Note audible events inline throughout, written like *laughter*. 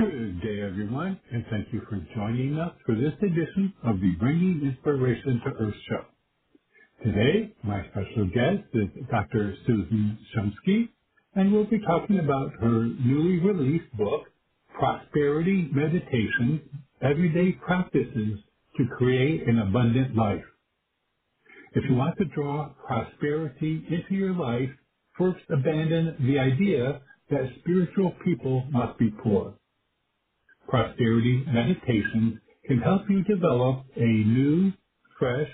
Good day, everyone, and thank you for joining us for this edition of the Bringing Inspiration to Earth show. Today, my special guest is Dr. Susan Shumsky, and we'll be talking about her newly released book, Prosperity Meditation, Everyday Practices to Create an Abundant Life. If you want to draw prosperity into your life, first abandon the idea that spiritual people must be poor prosperity meditations can help you develop a new, fresh,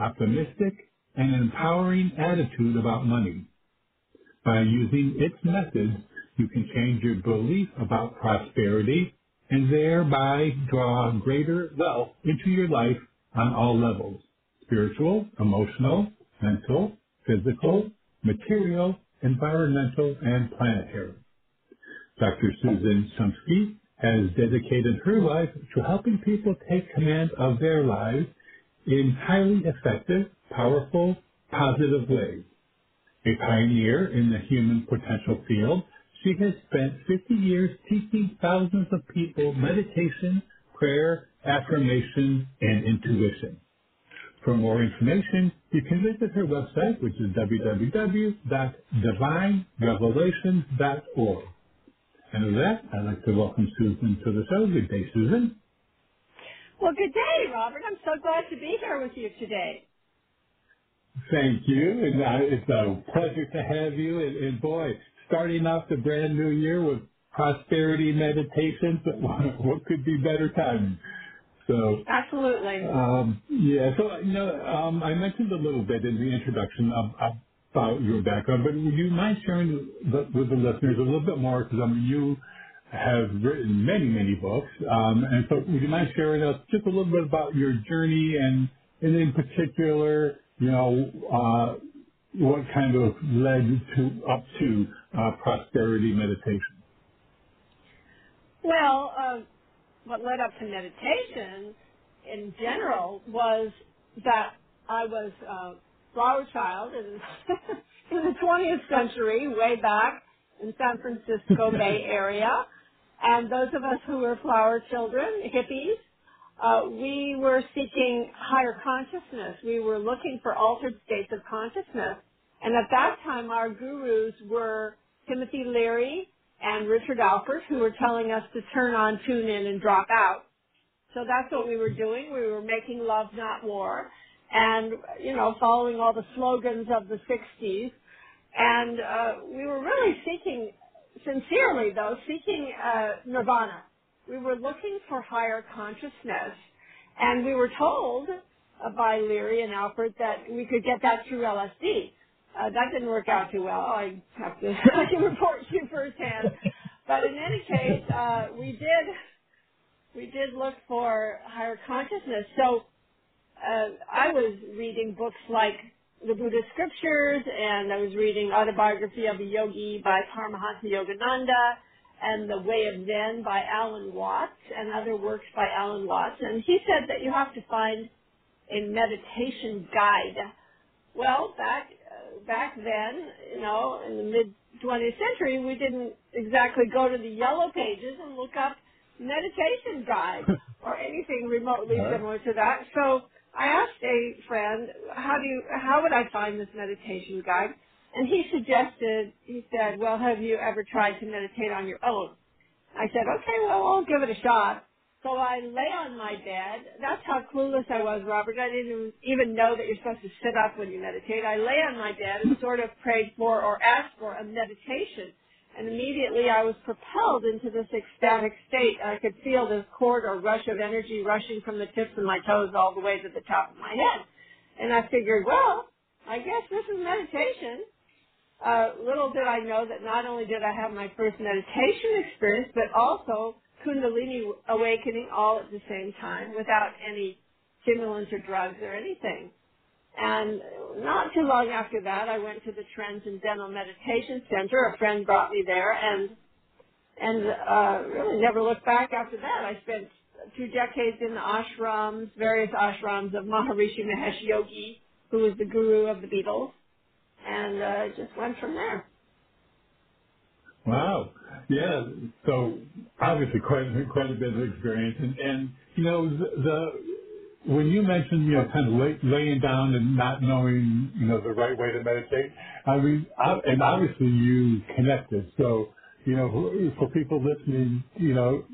optimistic, and empowering attitude about money. By using its methods, you can change your belief about prosperity and thereby draw greater wealth into your life on all levels spiritual, emotional, mental, physical, material, environmental, and planetary. Dr. Susan Shumsky has dedicated her life to helping people take command of their lives in highly effective, powerful, positive ways. A pioneer in the human potential field, she has spent 50 years teaching thousands of people meditation, prayer, affirmation, and intuition. For more information, you can visit her website, which is www.divinerevelations.org. And with that, I'd like to welcome Susan to the show. Good day, Susan. Well, good day, Robert. I'm so glad to be here with you today. Thank you. And uh, it's a pleasure to have you. And, and boy, starting off the brand new year with prosperity meditations, *laughs* what could be better timing? So absolutely. Um, yeah. So you know, um, I mentioned a little bit in the introduction of, of about your background, but would you mind sharing the, with the listeners a little bit more? Because I mean, you have written many, many books, um, and so would you mind sharing us just a little bit about your journey and, and in particular, you know, uh, what kind of led to up to uh, prosperity meditation? Well, uh, what led up to meditation in general was that I was uh, flower child in, *laughs* in the 20th century, way back in San Francisco *laughs* Bay Area. And those of us who were flower children, hippies, uh, we were seeking higher consciousness. We were looking for altered states of consciousness. And at that time, our gurus were Timothy Leary and Richard Alpert, who were telling us to turn on, tune in, and drop out. So that's what we were doing. We were making love, not war and you know following all the slogans of the 60s and uh, we were really seeking sincerely though seeking uh, nirvana. We were looking for higher consciousness and we were told uh, by Leary and Alpert that we could get that through LSD uh, that didn't work out too well. I have to *laughs* I can report to you firsthand. But in any case uh, we did we did look for higher consciousness. So uh, I was reading books like the Buddhist scriptures, and I was reading Autobiography of a Yogi by Paramahansa Yogananda, and The Way of Zen by Alan Watts, and other works by Alan Watts. And he said that you have to find a meditation guide. Well, back uh, back then, you know, in the mid 20th century, we didn't exactly go to the yellow pages and look up meditation guide *laughs* or anything remotely similar to that. So I asked a friend, how do you, how would I find this meditation guide? And he suggested, he said, well, have you ever tried to meditate on your own? I said, okay, well, I'll give it a shot. So I lay on my bed. That's how clueless I was, Robert. I didn't even know that you're supposed to sit up when you meditate. I lay on my bed and sort of prayed for or asked for a meditation and immediately I was propelled into this ecstatic state. I could feel this cord or rush of energy rushing from the tips of my toes all the way to the top of my head. And I figured, well, I guess this is meditation. uh, little did I know that not only did I have my first meditation experience, but also Kundalini awakening all at the same time without any stimulants or drugs or anything. And not too long after that, I went to the Transcendental Meditation Center. A friend brought me there, and and uh, really never looked back after that. I spent two decades in the ashrams, various ashrams of Maharishi Mahesh Yogi, who was the guru of the Beatles, and uh, just went from there. Wow. Yeah. So obviously quite quite a bit of experience, and and you know the when you mentioned you know kind of lay, laying down and not knowing you know the right way to meditate, I mean, I, and obviously you connected. So you know for, people listening, you know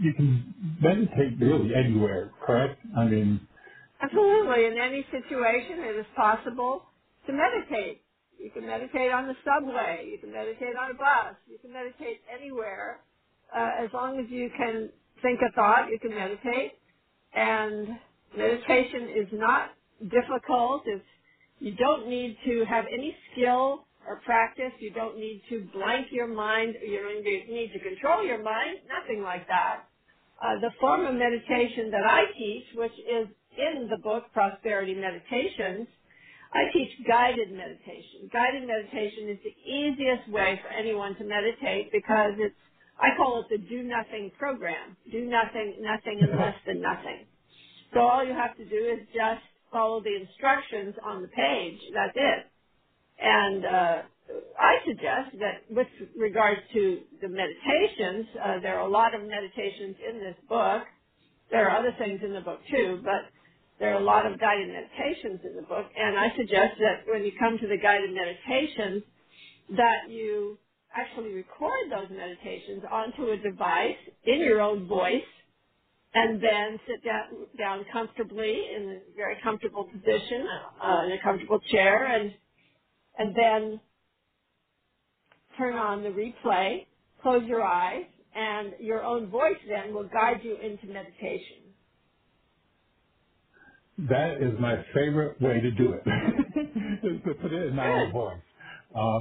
you can meditate really anywhere, correct? I mean, Absolutely. In any situation, it is possible to meditate. You can meditate on the subway. You can meditate on a bus. You can meditate anywhere. Uh, as long as you can think a thought, you can meditate. And meditation is not difficult. It's, you don't need to have any skill or practice. You don't need to blank your mind. You don't need to control your mind. Nothing like that uh, the form of meditation that I teach, which is in the book Prosperity Meditations, I teach guided meditation. Guided meditation is the easiest way for anyone to meditate because it's, I call it the do nothing program. Do nothing, nothing and less than nothing. So all you have to do is just follow the instructions on the page. That's it. And uh, I suggest that with regards to the meditations, uh, there are a lot of meditations in this book. There are other things in the book too, but there are a lot of guided meditations in the book. And I suggest that when you come to the guided meditations, that you actually record those meditations onto a device in your own voice and then sit down, down comfortably in a very comfortable position, uh, in a comfortable chair, and and then turn on the replay, close your eyes, and your own voice then will guide you into meditation. That is my favorite way to do it, *laughs* is to put it in my own voice. Uh,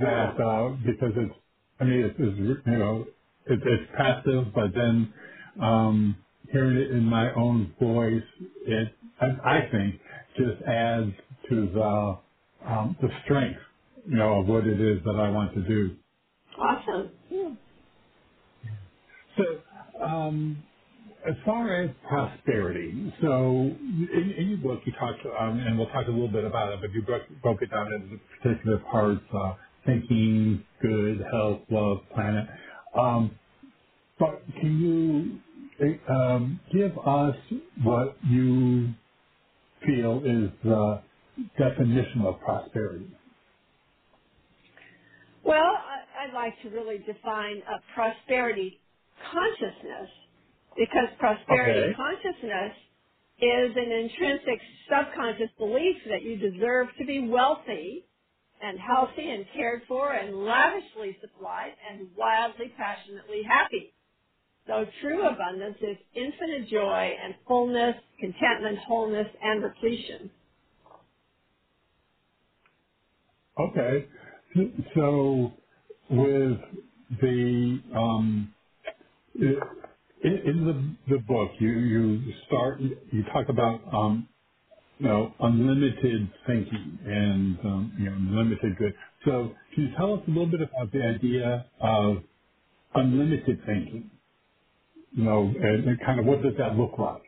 that uh, because it's, I mean, it's, it's you know, it, it's passive, but then um, hearing it in my own voice, it I, I think just adds to the um, the strength, you know, of what it is that I want to do. Awesome. Yeah. So, um, As far as prosperity, so in, in your book you talked, um, and we'll talk a little bit about it, but you broke, broke it down into particular parts, uh, thinking, good, health, love, planet. Um, but can you um, give us what you feel is the definition of prosperity? Well, I'd like to really define a prosperity consciousness because prosperity Okay. consciousness is an intrinsic subconscious belief that you deserve to be wealthy and healthy and cared for and lavishly supplied and wildly passionately happy. So true abundance is infinite joy and fullness, contentment, wholeness, and repletion. Okay. So with the um, In in the the book, you you start, you talk about, um, you know, unlimited thinking and, um, you know, unlimited good. So can you tell us a little bit about the idea of unlimited thinking? You know, and and kind of what does that look like?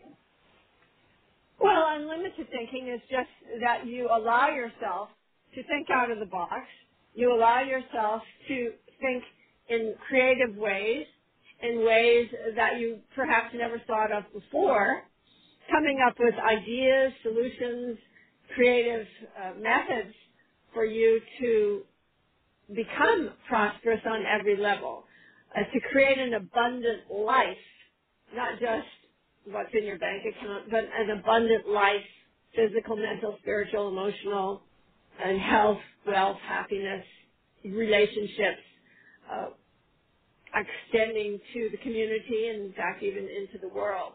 Well, unlimited thinking is just that you allow yourself to think out of the box. You allow yourself to think in creative ways, in ways that you perhaps never thought of before, coming up with ideas, solutions, creative uh, methods for you to become prosperous on every level, uh, to create an abundant life, not just what's in your bank account, but an abundant life, physical, mental, spiritual, emotional, and health, wealth, happiness, relationships, uh, extending to the community and in fact even into the world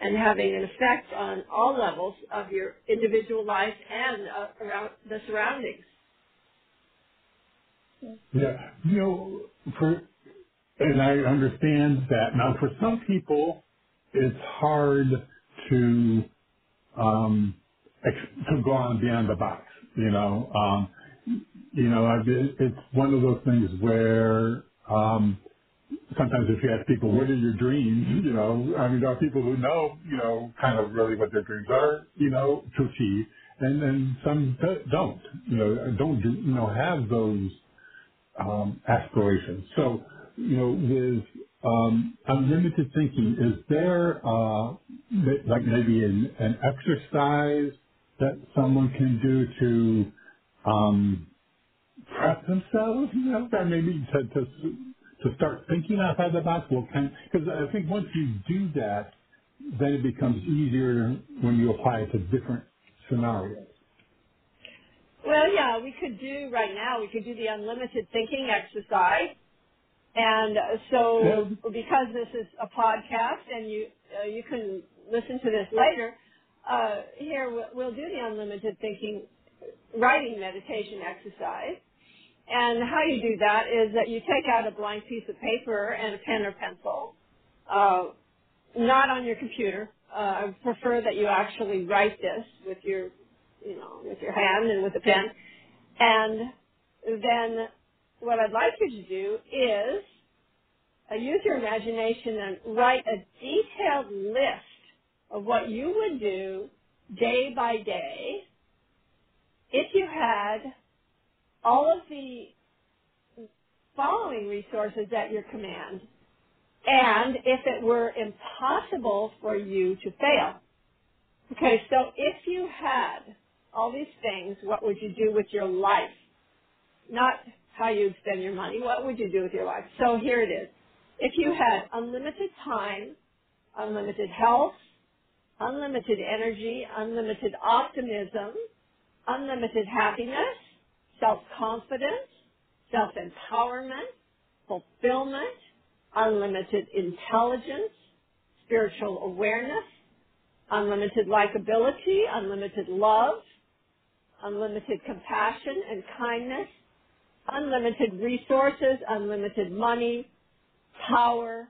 and having an effect on all levels of your individual life and uh, around the surroundings. Yeah. You know, for and I understand that now for some people it's hard to um to go on beyond the box. You know, um, you know, I've it's one of those things where um, sometimes if you ask people, what are your dreams? You know, I mean, there are people who know, you know, kind of really what their dreams are, you know, to achieve, and then some don't, you know, don't do, you know, have those um, aspirations. So, you know, with um, unlimited thinking, is there uh, like maybe an, an exercise that someone can do to um, prep themselves, you know, that maybe to, to to start thinking outside the box? Well, because I think once you do that, then it becomes easier when you apply it to different scenarios. Well, yeah, we could do right now. We could do the unlimited thinking exercise, and so because this is a podcast and you uh, you can listen to this later, uh, here we'll, we'll do the unlimited thinking writing meditation exercise. And how you do that is that you take out a blank piece of paper and a pen or pencil, uh, not on your computer. Uh, I prefer that you actually write this with your, you know, with your hand and with a pen. And then what I'd like you to do is uh, use your imagination and write a detailed list of what you would do day by day if you had all of the following resources at your command and if it were impossible for you to fail. Okay, so if you had all these things, what would you do with your life? Not how you'd spend your money. What would you do with your life? So here it is. If you had unlimited time, unlimited health, unlimited energy, unlimited optimism, unlimited happiness, self-confidence, self-empowerment, fulfillment, unlimited intelligence, spiritual awareness, unlimited likability, unlimited love, unlimited compassion and kindness, unlimited resources, unlimited money, power,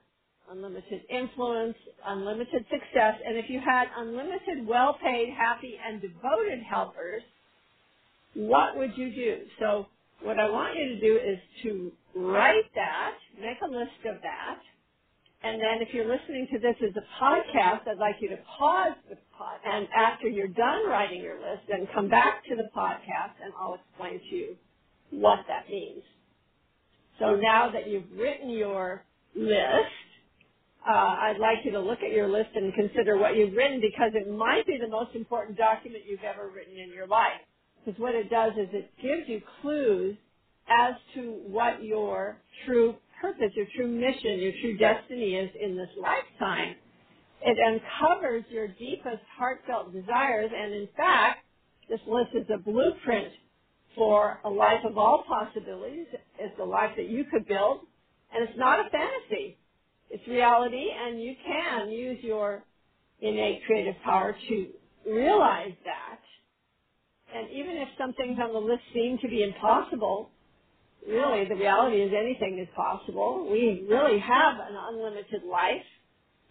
unlimited influence, unlimited success, and if you had unlimited well-paid, happy, and devoted helpers, what would you do? So what I want you to do is to write that, make a list of that, and then if you're listening to this as a podcast, I'd like you to pause the pod, and after you're done writing your list, then come back to the podcast and I'll explain to you what that means. So now that you've written your list, uh, I'd like you to look at your list and consider what you've written because it might be the most important document you've ever written in your life. Because what it does is it gives you clues as to what your true purpose, your true mission, your true destiny is in this lifetime. It uncovers your deepest heartfelt desires and in fact, this list is a blueprint for a life of all possibilities. It's a life that you could build and it's not a fantasy. It's reality and you can use your innate creative power to realize that. And even if some things on the list seem to be impossible, really the reality is anything is possible. We really have an unlimited life.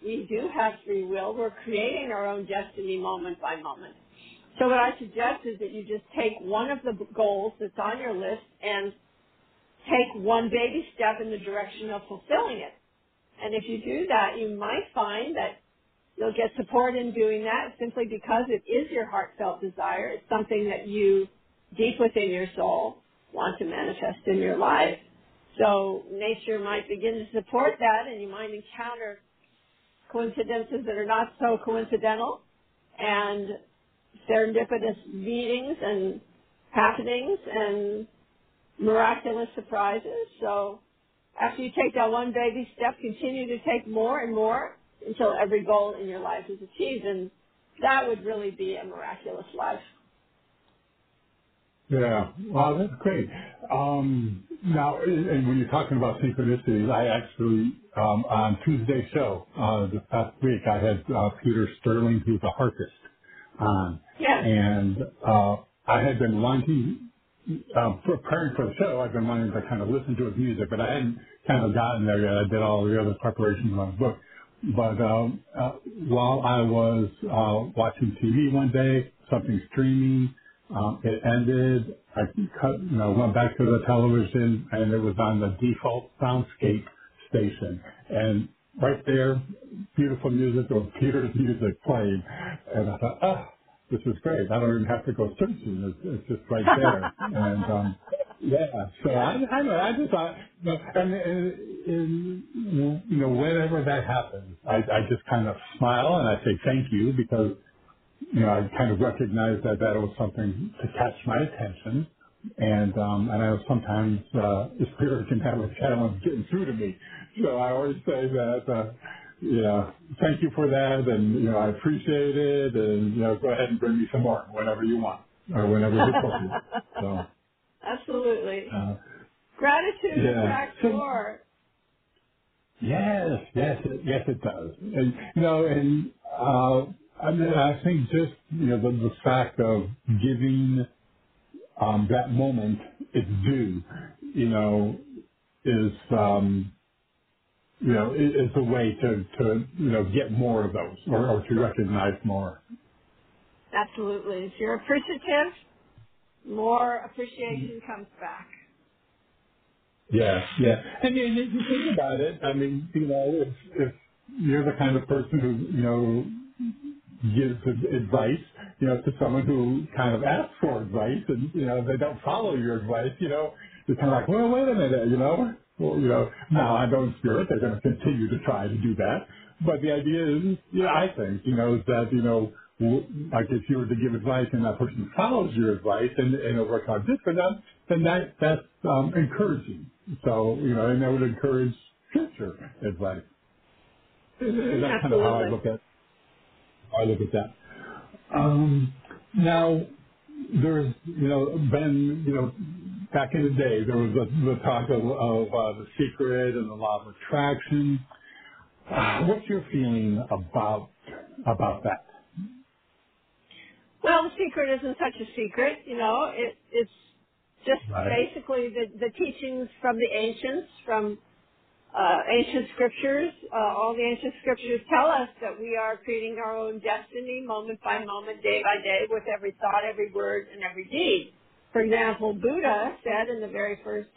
We do have free will. We're creating our own destiny moment by moment. So what I suggest is that you just take one of the goals that's on your list and take one baby step in the direction of fulfilling it. And if you do that, you might find that you'll get support in doing that simply because it is your heartfelt desire. It's something that you, deep within your soul, want to manifest in your life. So nature might begin to support that and you might encounter coincidences that are not so coincidental and serendipitous meetings and happenings and miraculous surprises. So after you take that one baby step, continue to take more and more until every goal in your life is achieved. And that would really be a miraculous life. Yeah. Wow, that's great. Um, now, and when you're talking about synchronicities, I actually, um, on Tuesday's show, uh, this past week, I had, uh, Peter Sterling, who's a harpist, on. Yes. And, uh, I had been wanting um, preparing for the show, I've been wanting to kind of listen to his music, but I hadn't kind of gotten there yet. I did all the other preparations on his book. But um, uh, while I was uh, watching TV one day, something streaming, um, it ended. I cut, you know, went back to the television, and it was on the default soundscape station. And right there, beautiful music or Peter's *laughs* music playing. And I thought, oh, this is great. I don't even have to go searching. It's, it's just right *laughs* there. And um, yeah, so I, I know. I just thought, you know, and, and, and you know, whenever that happens, I, I just kind of smile and I say thank you because you know I kind of recognize that that was something to catch my attention. And um, and I know sometimes uh, the *laughs* spirit can have a challenge getting through to me, so I always say that. Uh, know, thank you for that, and you know, I appreciate it, and you know, go ahead and bring me some more whenever you want, or whenever it's *laughs* appropriate. So, Absolutely. uh, Gratitude yeah. attracts So more. yes, yes, it, yes, it does. And you know, and uh, I mean, I think just you know the, the fact of giving um, that moment its due, you know, is um, you know mm-hmm. i- is a way to to you know get more of those or, or to recognize more. Absolutely. If you're appreciative, more appreciation mm-hmm. comes back. Yeah, yeah. And you, you you think about it. I mean, you know, if if you're the kind of person who you know gives advice, you know, to someone who kind of asks for advice, and you know they don't follow your advice, you know, you're kind of like, well, wait a minute, you know, well, you know, now I don't spirit, they're going to continue to try to do that, but the idea is, you know, I think, you know, is that you know. w- Like if you were to give advice and that person follows your advice and, and it works out good for them, then that that's um, encouraging. So you know, and that would encourage future advice. And that's kind of how I Absolutely. look at I look at that. Um, now, there's, you know, been, you know, back in the day, there was the, the talk of, of uh, the secret and the law of attraction. Uh, what's your feeling about about that? Well, the secret isn't such a secret, you know. It, it's just Right. basically the, the teachings from the ancients, from uh, ancient scriptures. Uh, all the ancient scriptures tell us that we are creating our own destiny moment by moment, day by day, with every thought, every word, and every deed. For example, Buddha said in the very first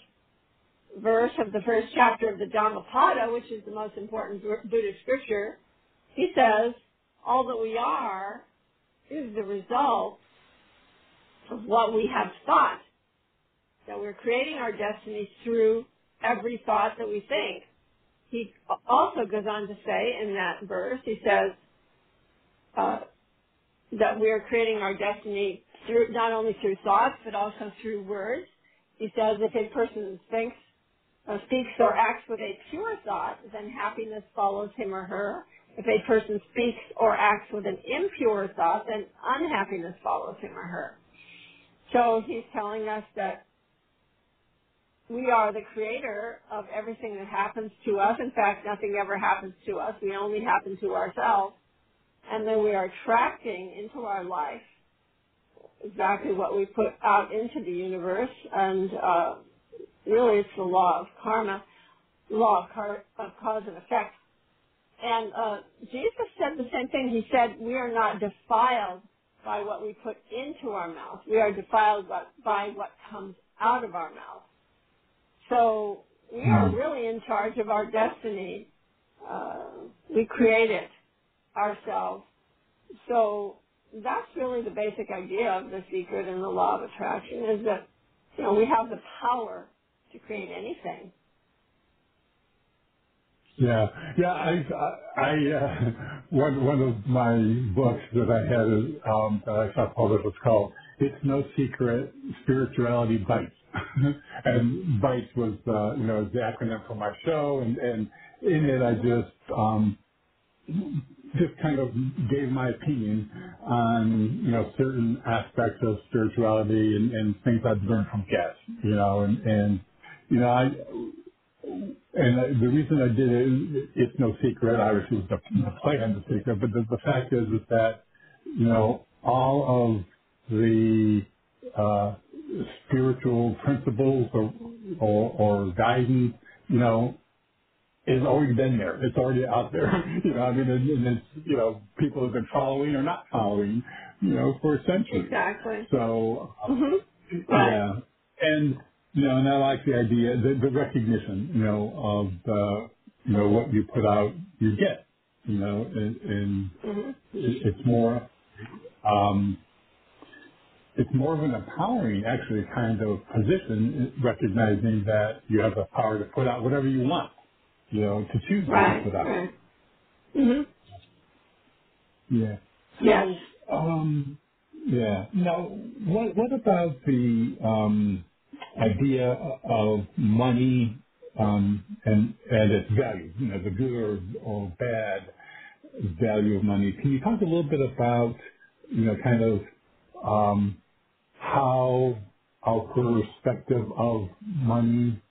verse of the first chapter of the Dhammapada, which is the most important Buddhist scripture, he says, all that we are is the result of what we have thought. That we're creating our destiny through every thought that we think. He also goes on to say in that verse, he says uh, that we are creating our destiny through not only through thoughts but also through words. He says if a person thinks, uh, speaks or acts with a pure thought, then happiness follows him or her. If a person speaks or acts with an impure thought, then unhappiness follows him or her. So he's telling us that we are the creator of everything that happens to us. In fact, nothing ever happens to us. We only happen to ourselves. And then we are attracting into our life exactly what we put out into the universe. And uh, really, it's the law of karma, law of, car- of cause and effect. And uh, Jesus said the same thing. He said, we are not defiled by what we put into our mouth. We are defiled by, by what comes out of our mouth. So we are Hmm. really in charge of our destiny. Uh, we create it ourselves. So that's really the basic idea of the secret and the law of attraction is that, you know, we have the power to create anything. Yeah, yeah. I, I, uh, one one of my books that I had um, that I saw published was called "It's No Secret: Spirituality Bites," *laughs* and Bites was uh, you know the acronym for my show, and and in it I just um, just kind of gave my opinion on you know certain aspects of spirituality and, and things I've learned from guests, you know, and and you know I and the reason I did it, it's no secret, obviously, was the, the play on the secret, but the, the fact is, is that, you know, all of the, uh, spiritual principles or, or, or guidance, you know, is already been there. It's already out there. *laughs* you know, I mean, and, and it's, you know, people have been following or not following, you know, for centuries. Exactly. So, uh, hmm Right. yeah. And, you know, and I like the idea, the, the recognition, you know, of the, you know, what you put out, you get, you know, and, and hmm it- it's more, um, it's more of an empowering, actually, kind of position, recognizing that you have the power to put out whatever you want, you know, to choose Right. put out. Right. hmm Yeah. Yes. So, um, yeah. Now, what what about the um, idea of money um, and and its value? You know, the good or, or bad value of money. Can you talk a little bit about, you know, kind of um, how our perspective of money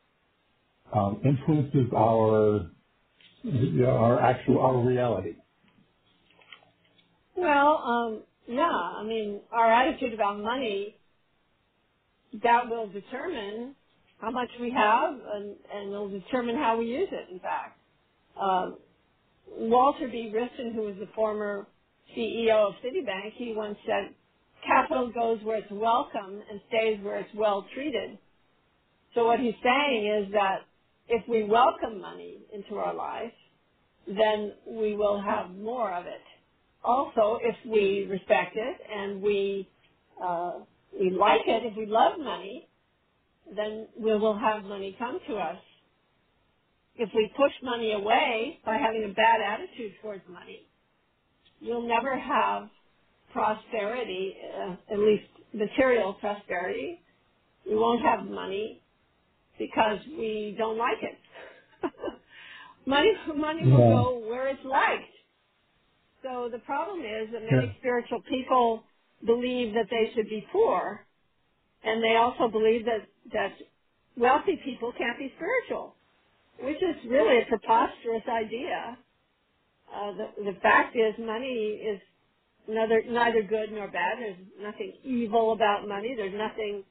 um, influences our our actual our reality? Well, um, yeah. I mean, our attitude about money that will determine how much we have, and and will determine how we use it. In fact, um, Walter B. Wriston, who was the former CEO of Citibank, he once said, "Capital goes where it's welcome and stays where it's well treated." So what he's saying is that if we welcome money into our life, then we will have more of it. Also, if we respect it and we uh, we like it, if we love money, then we will have money come to us. If we push money away by having a bad attitude towards money, you'll never have prosperity, uh, at least material prosperity. We won't have money because we don't like it. *laughs* money, money will Yeah. go where it's liked. So the problem is that Yeah. many spiritual people believe that they should be poor, and they also believe that that wealthy people can't be spiritual, which is really a preposterous idea. Uh, the, the fact is, money is neither neither good nor bad. There's nothing evil about money. There's nothing.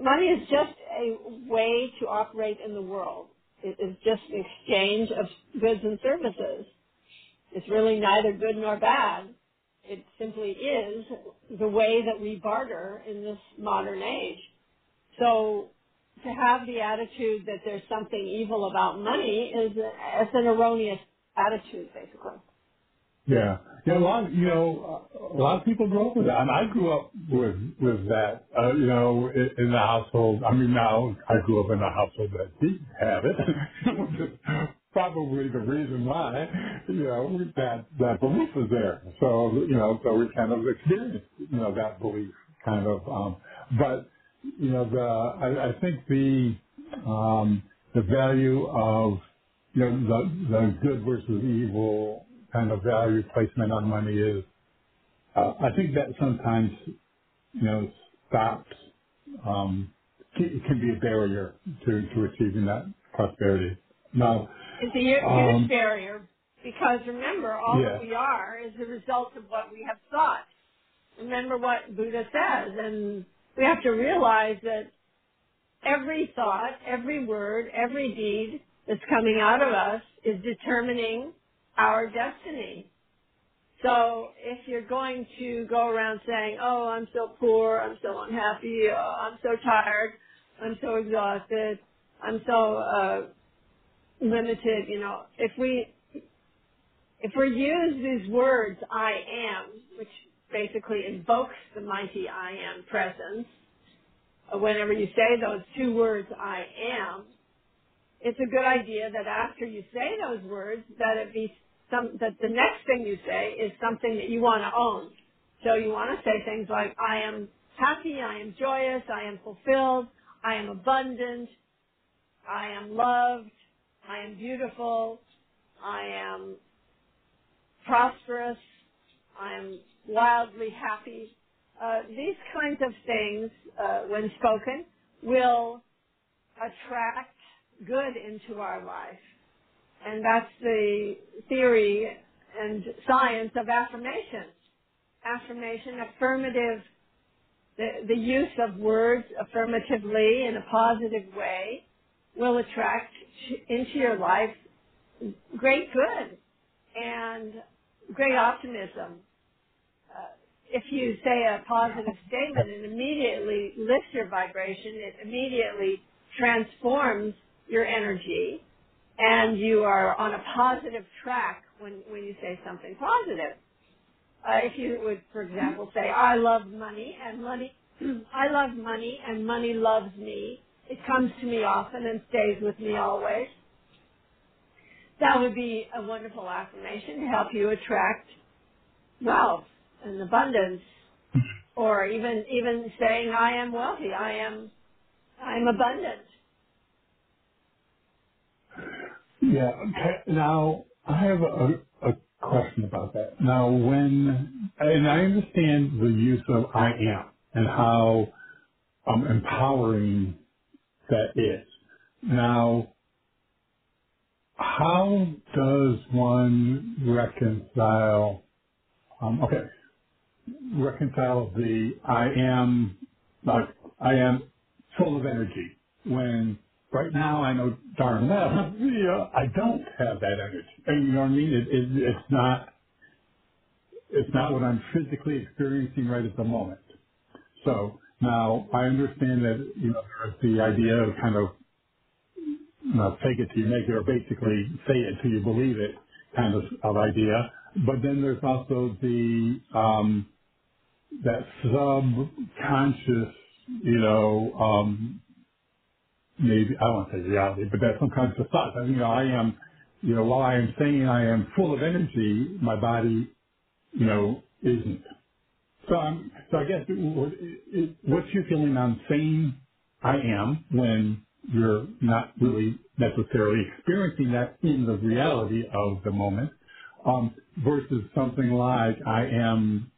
Money is just a way to operate in the world. It is just an exchange of goods and services. It's really neither good nor bad. It simply is the way that we barter in this modern age. So to have the attitude that there's something evil about money is it's an erroneous attitude, basically. Yeah, yeah. A lot, you know, a lot of people grow up with that, and I grew up with with that. Uh, you know, in, in the household. I mean, now I grew up in a household that didn't have it, *laughs* probably the reason why. You know, that that belief was there. So you know, so we kind of experienced you know that belief kind of. Um, but you know, the I, I think the um, the value of you know, the the good versus evil kind of value placement on money is, uh, I think that sometimes, you know, stops, um, can, can be a barrier to, to achieving that prosperity. Now, It's a huge um, barrier because remember, all yeah, that we are is the result of what we have thought. Remember what Buddha says, and we have to realize that every thought, every word, every deed that's coming out of us is determining our destiny. So if you're going to go around saying, oh, I'm so poor, I'm so unhappy, oh, I'm so tired, I'm so exhausted, I'm so uh, limited, you know, if we if we use these words, I am, which basically invokes the mighty I am presence, uh, whenever you say those two words, I am, it's a good idea that after you say those words, that it be some, that the next thing you say is something that you want to own. So you want to say things like, I am happy, I am joyous, I am fulfilled, I am abundant, I am loved, I am beautiful, I am prosperous, I am wildly happy. Uh, these kinds of things, uh, when spoken, will attract good into our life. And that's the theory and science of affirmation. Affirmation, affirmative the, the use of words affirmatively in a positive way will attract into your life great good and great optimism. Uh, if you say a positive statement, it immediately lifts your vibration. It immediately transforms your energy, and you are on a positive track when, when you say something positive. Uh, if you would, for example, say, I love money and money, *clears throat* I love money and money loves me. It comes to me often and stays with me always. That would be a wonderful affirmation to help you attract wealth and abundance or even, even saying, I am wealthy. I am, I'm abundant. Yeah. Okay. Now, I have a, a question about that. Now, when, and I understand the use of I am and how um, empowering that is. Now, how does one reconcile, um, okay, reconcile the I am, like, I am full of energy when right now I know darn well, *laughs* you know, I don't have that energy. And you know what I mean? It, it, it's not, it's not what I'm physically experiencing right at the moment. So now I understand that, you know, there's the idea of kind of, you know, fake it till you make it or basically say it till you believe it kind of, of idea. But then there's also the, um, that subconscious, you know, um, maybe I won't say reality, but that the thought. That, you know, I am, you know, while I am saying I am full of energy, my body, you know, isn't. So I'm, so I guess it, it, what's your feeling on saying I am when you're not really necessarily experiencing that in the reality of the moment, um, versus something like I am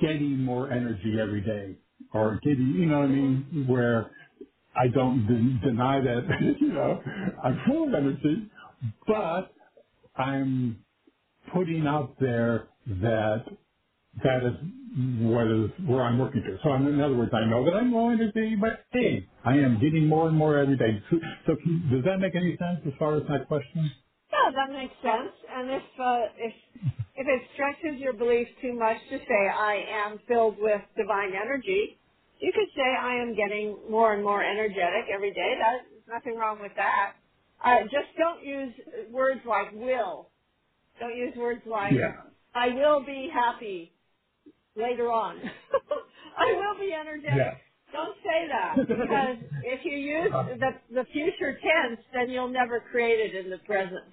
getting more energy every day or getting, you know what I mean, where I don't de- deny that, *laughs* you know, I'm full of energy, but I'm putting out there that that is what is where I'm working to. So in other words, I know that I'm low energy, but hey, I am getting more and more every day. So, so can, does that make any sense as far as my question? Yeah, that makes sense. And if, uh, if, if it stretches your belief too much to say I am filled with divine energy, you could say I am getting more and more energetic every day. That, there's nothing wrong with that. Uh, just don't use words like will. Don't use words like Yeah. I will be happy later on. *laughs* I will be energetic. Yeah. Don't say that *laughs* because if you use the, the future tense, then you'll never create it in the present.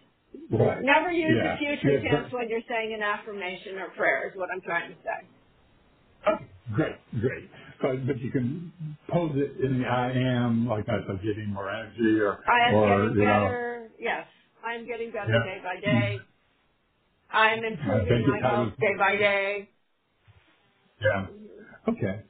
right. Never use the future Yeah. tense when you're saying an affirmation or prayer is what I'm trying to say. Okay, Great, great. But but you can pose it in the I am like I said, getting more energy or I am or getting you know better. Yes, I am getting better day by day. I am improving think my it health day by day. yeah. Okay.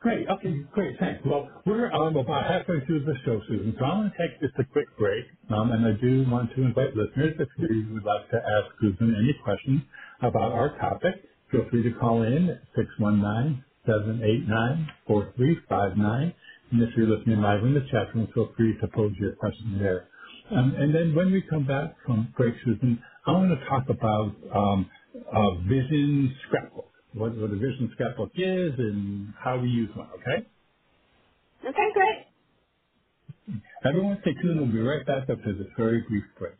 Great. Okay, great. Thanks. Well, we're um, about halfway through the show, Susan, so I'm going to take just a quick break. Um, and I do want to invite listeners, if you would like to ask Susan any questions about our topic, feel free to call in at 619-789-4359. And if you're listening live in the chat room, feel free to pose your question there. Um, and then when we come back from break, Susan, I want to talk about um, a vision scrapbook, what, what a vision scrapbook is and how we use one, okay? Okay, great. Everyone stay tuned. We'll be right back after this very brief break.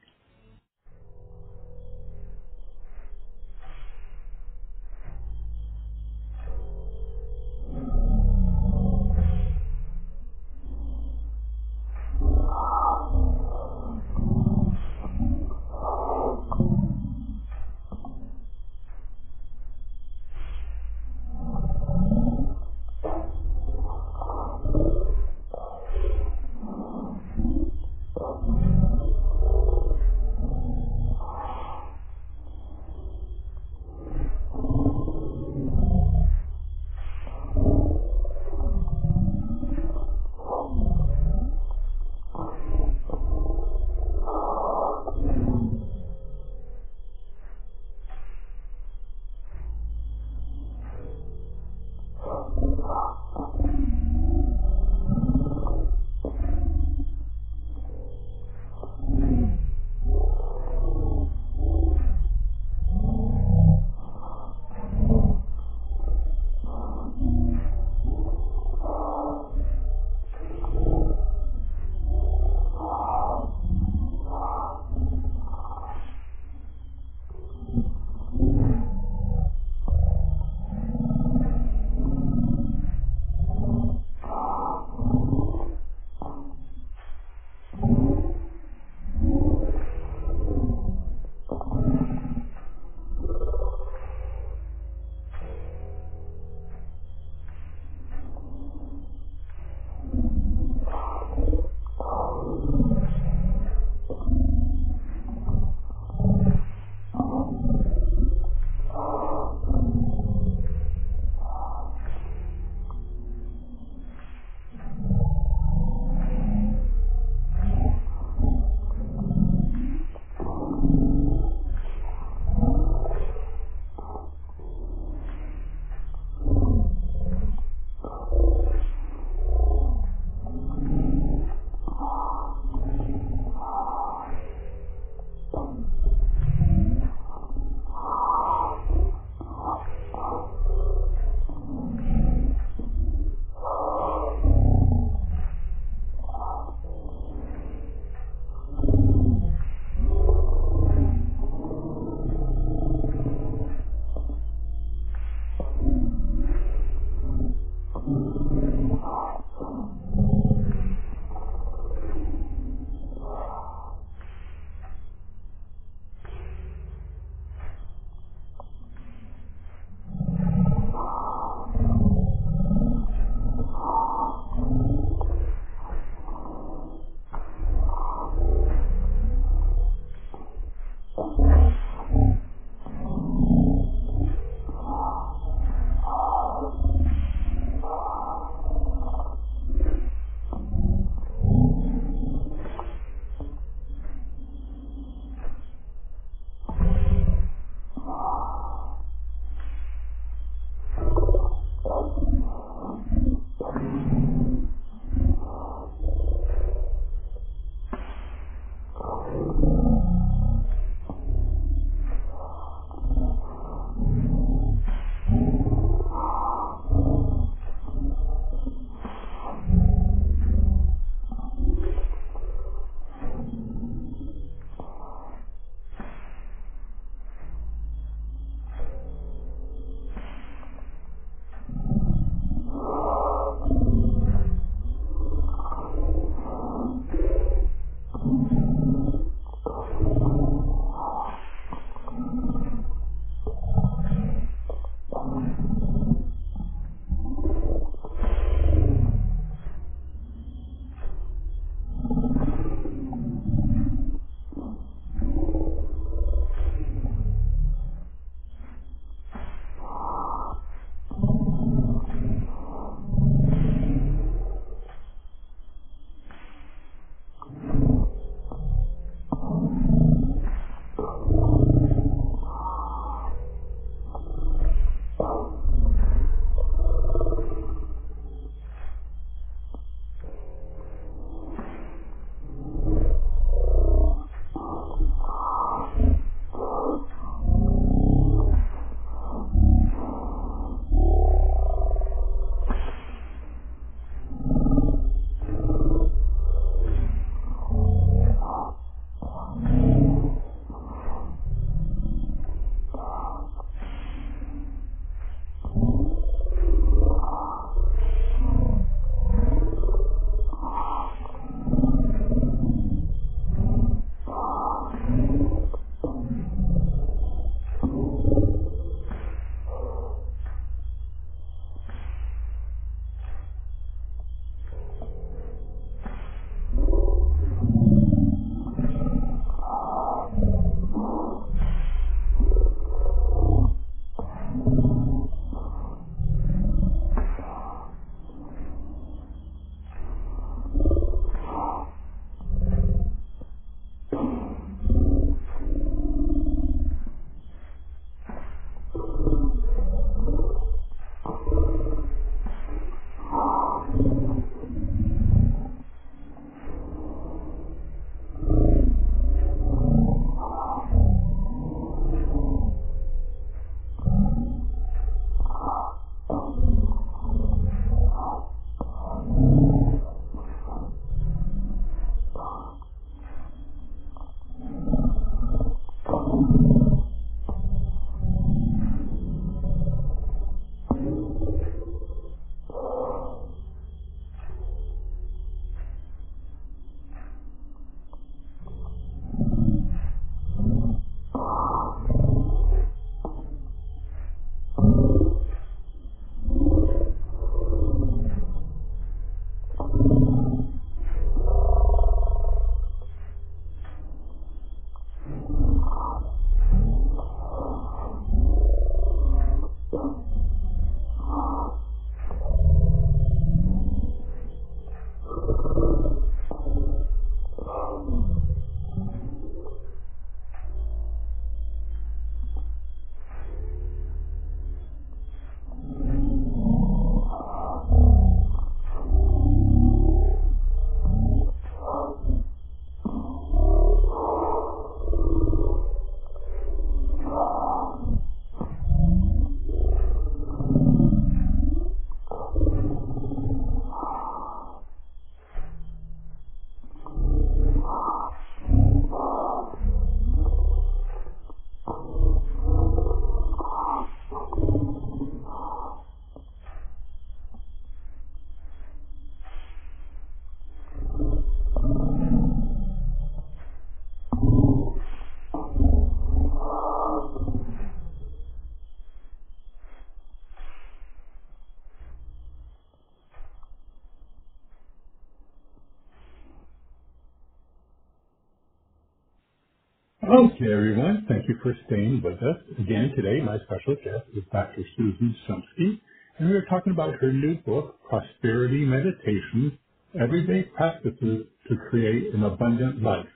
Okay, everyone. Thank you for staying with us. Again, today my special guest is Dr. Susan Shumsky, and we are talking about her new book, Prosperity Meditations, Everyday Practices to Create an Abundant Life.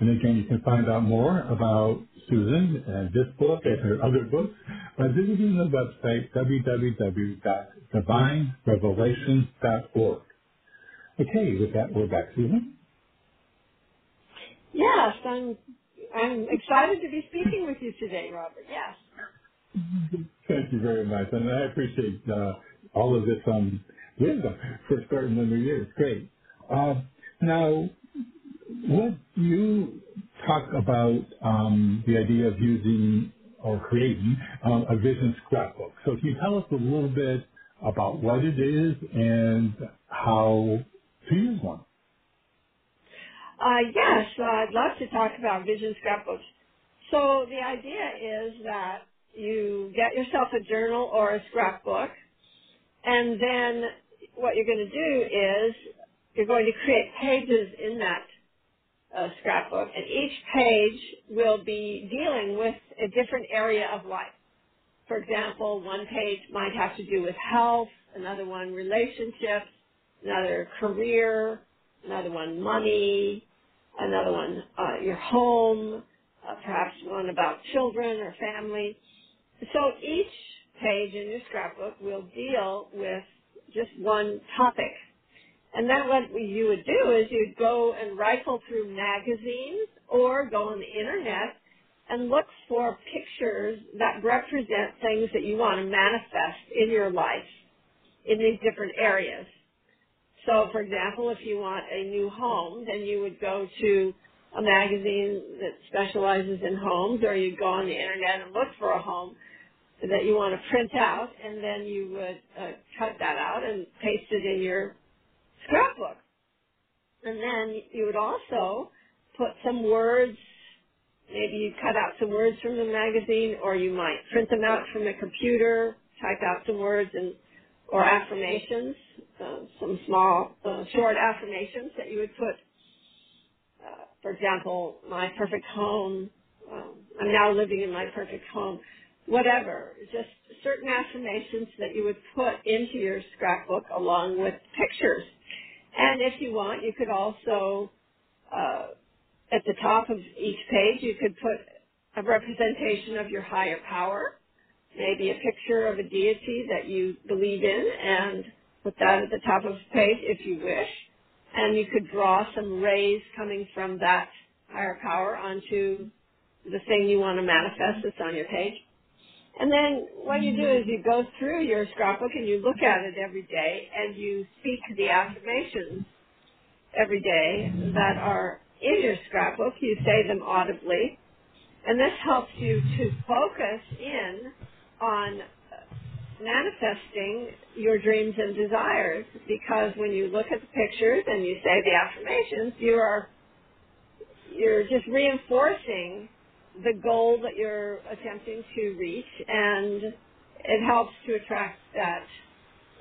And again, you can find out more about Susan and this book and her other books by visiting the website www.divinerevelations.org. Okay, with that, we're back, Susan. Yes, I'm I'm excited to be speaking with you today, Robert. Yes. Thank you very much, and I appreciate uh, all of this um, wisdom for starting the new year. It's great. Uh, now, what you talk about um, the idea of using or creating um, a vision scrapbook. So can you tell us a little bit about what it is and how to use one? Uh, yes, uh, I'd love to talk about vision scrapbooks. So the idea is that you get yourself a journal or a scrapbook, and then what you're going to do is you're going to create pages in that uh, scrapbook, and each page will be dealing with a different area of life. For example, one page might have to do with health, another one relationships, another career, another one money, another one uh, your home, uh, perhaps one about children or family. So each page in your scrapbook will deal with just one topic. And then what you would do is you'd go and rifle through magazines or go on the internet and look for pictures that represent things that you want to manifest in your life in these different areas. So for example, if you want a new home, then you would go to a magazine that specializes in homes or you'd go on the internet and look for a home that you want to print out and then you would uh, cut that out and paste it in your scrapbook. And then you would also put some words, maybe you cut out some words from the magazine or you might print them out from a computer, type out some words and or affirmations, uh, some small, uh, short affirmations that you would put, uh, for example, my perfect home, um, I'm now living in my perfect home, whatever, just certain affirmations that you would put into your scrapbook along with pictures. And if you want, you could also, uh, at the top of each page, you could put a representation of your higher power, maybe a picture of a deity that you believe in, and put that at the top of the page if you wish. And you could draw some rays coming from that higher power onto the thing you want to manifest that's on your page. And then what you do is you go through your scrapbook and you look at it every day and you speak the affirmations every day that are in your scrapbook. You say them audibly. And this helps you to focus in on manifesting your dreams and desires because when you look at the pictures and you say the affirmations, you are you're just reinforcing the goal that you're attempting to reach, and it helps to attract that,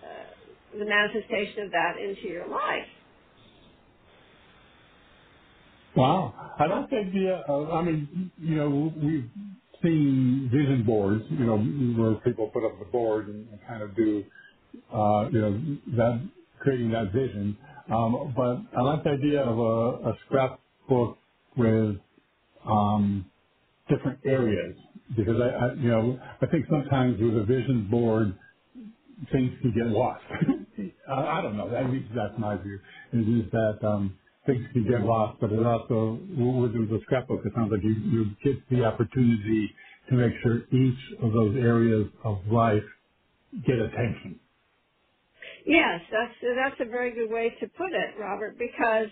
uh, the manifestation of that into your life. Wow. I like the idea of, I mean, you know, we've seen vision boards, you know, where people put up the board and, and kind of do, uh, you know, that, creating that vision. Um, but I like the idea of a, a scrapbook with, um, different areas because I, I, you know, I think sometimes with a vision board, things can get lost. *laughs* I, I don't know. At least that's my view. Is, is that um, things can get lost, but it also with the scrapbook, it sounds like you, you get the opportunity to make sure each of those areas of life get attention. Yes, that's that's a very good way to put it, Robert, because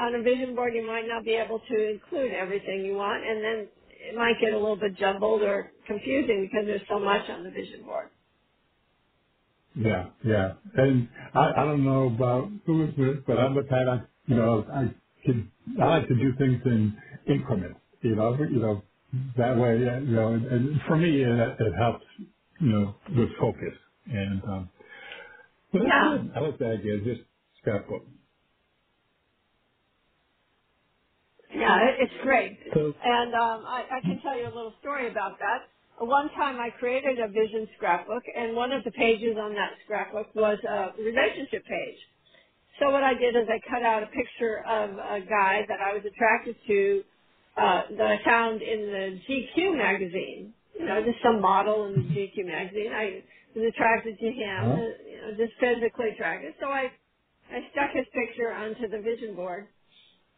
on a vision board you might not be able to include everything you want, and then it might get a little bit jumbled or confusing because there's so much on the vision board. Yeah, yeah. And I, I don't know about who it's with, but I'm type I, you know, I can, I like to do things in increments, you know, you know, that way, uh, you know, and, and for me, it, it helps, you know, with focus. And, um, but that's Yeah. good. I like that idea, just scrapbook. Yeah, it- it's great. So, And um, I, I can tell you a little story about that. One time I created a vision scrapbook, and one of the pages on that scrapbook was a relationship page. So what I did is I cut out a picture of a guy that I was attracted to uh, that I found in the GQ magazine. You know, just some model in the GQ magazine. I was attracted to him, huh? uh, you know, just physically attracted. So I I stuck his picture onto the vision board